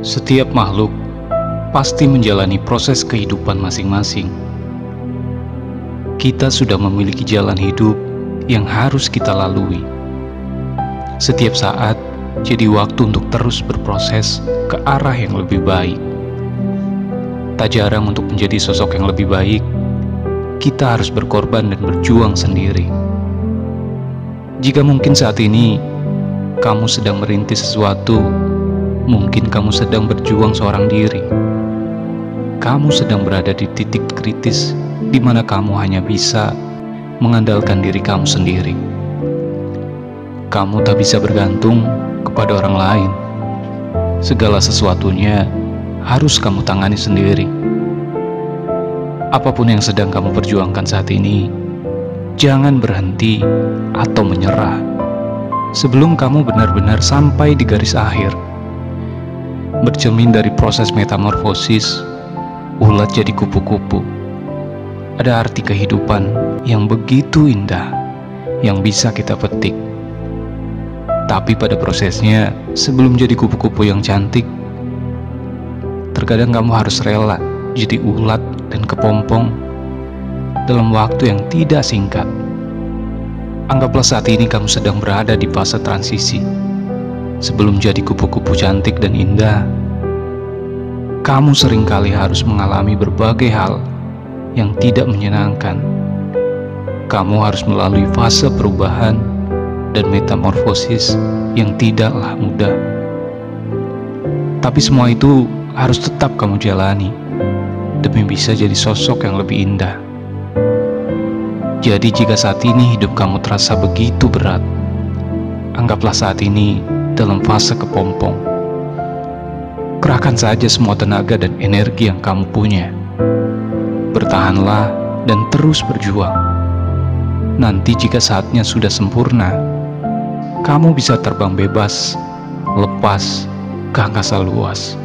Setiap makhluk pasti menjalani proses kehidupan masing-masing. Kita sudah memiliki jalan hidup yang harus kita lalui. Setiap saat jadi waktu untuk terus berproses ke arah yang lebih baik. Tak jarang untuk menjadi sosok yang lebih baik, kita harus berkorban dan berjuang sendiri. Jika mungkin saat ini kamu sedang merintis sesuatu Mungkin kamu sedang berjuang seorang diri. Kamu sedang berada di titik kritis di mana kamu hanya bisa mengandalkan diri kamu sendiri. Kamu tak bisa bergantung kepada orang lain. Segala sesuatunya harus kamu tangani sendiri. Apa pun yang sedang kamu perjuangkan saat ini, jangan berhenti atau menyerah sebelum kamu benar-benar sampai di garis akhir bercermin dari proses metamorfosis, ulat jadi kupu-kupu. Ada arti kehidupan yang begitu indah yang bisa kita petik. Tapi pada prosesnya, sebelum jadi kupu-kupu yang cantik, terkadang kamu harus rela jadi ulat dan kepompong dalam waktu yang tidak singkat. Anggaplah saat ini kamu sedang berada di fase transisi sebelum jadi kupu-kupu cantik dan indah, kamu sering kali harus mengalami berbagai hal yang tidak menyenangkan. Kamu harus melalui fase perubahan dan metamorfosis yang tidaklah mudah. Tapi semua itu harus tetap kamu jalani demi bisa jadi sosok yang lebih indah. Jadi jika saat ini hidup kamu terasa begitu berat, anggaplah saat ini dalam fase kepompong. Kerahkan saja semua tenaga dan energi yang kamu punya. Bertahanlah dan terus berjuang. Nanti jika saatnya sudah sempurna, kamu bisa terbang bebas, lepas ke angkasa luas.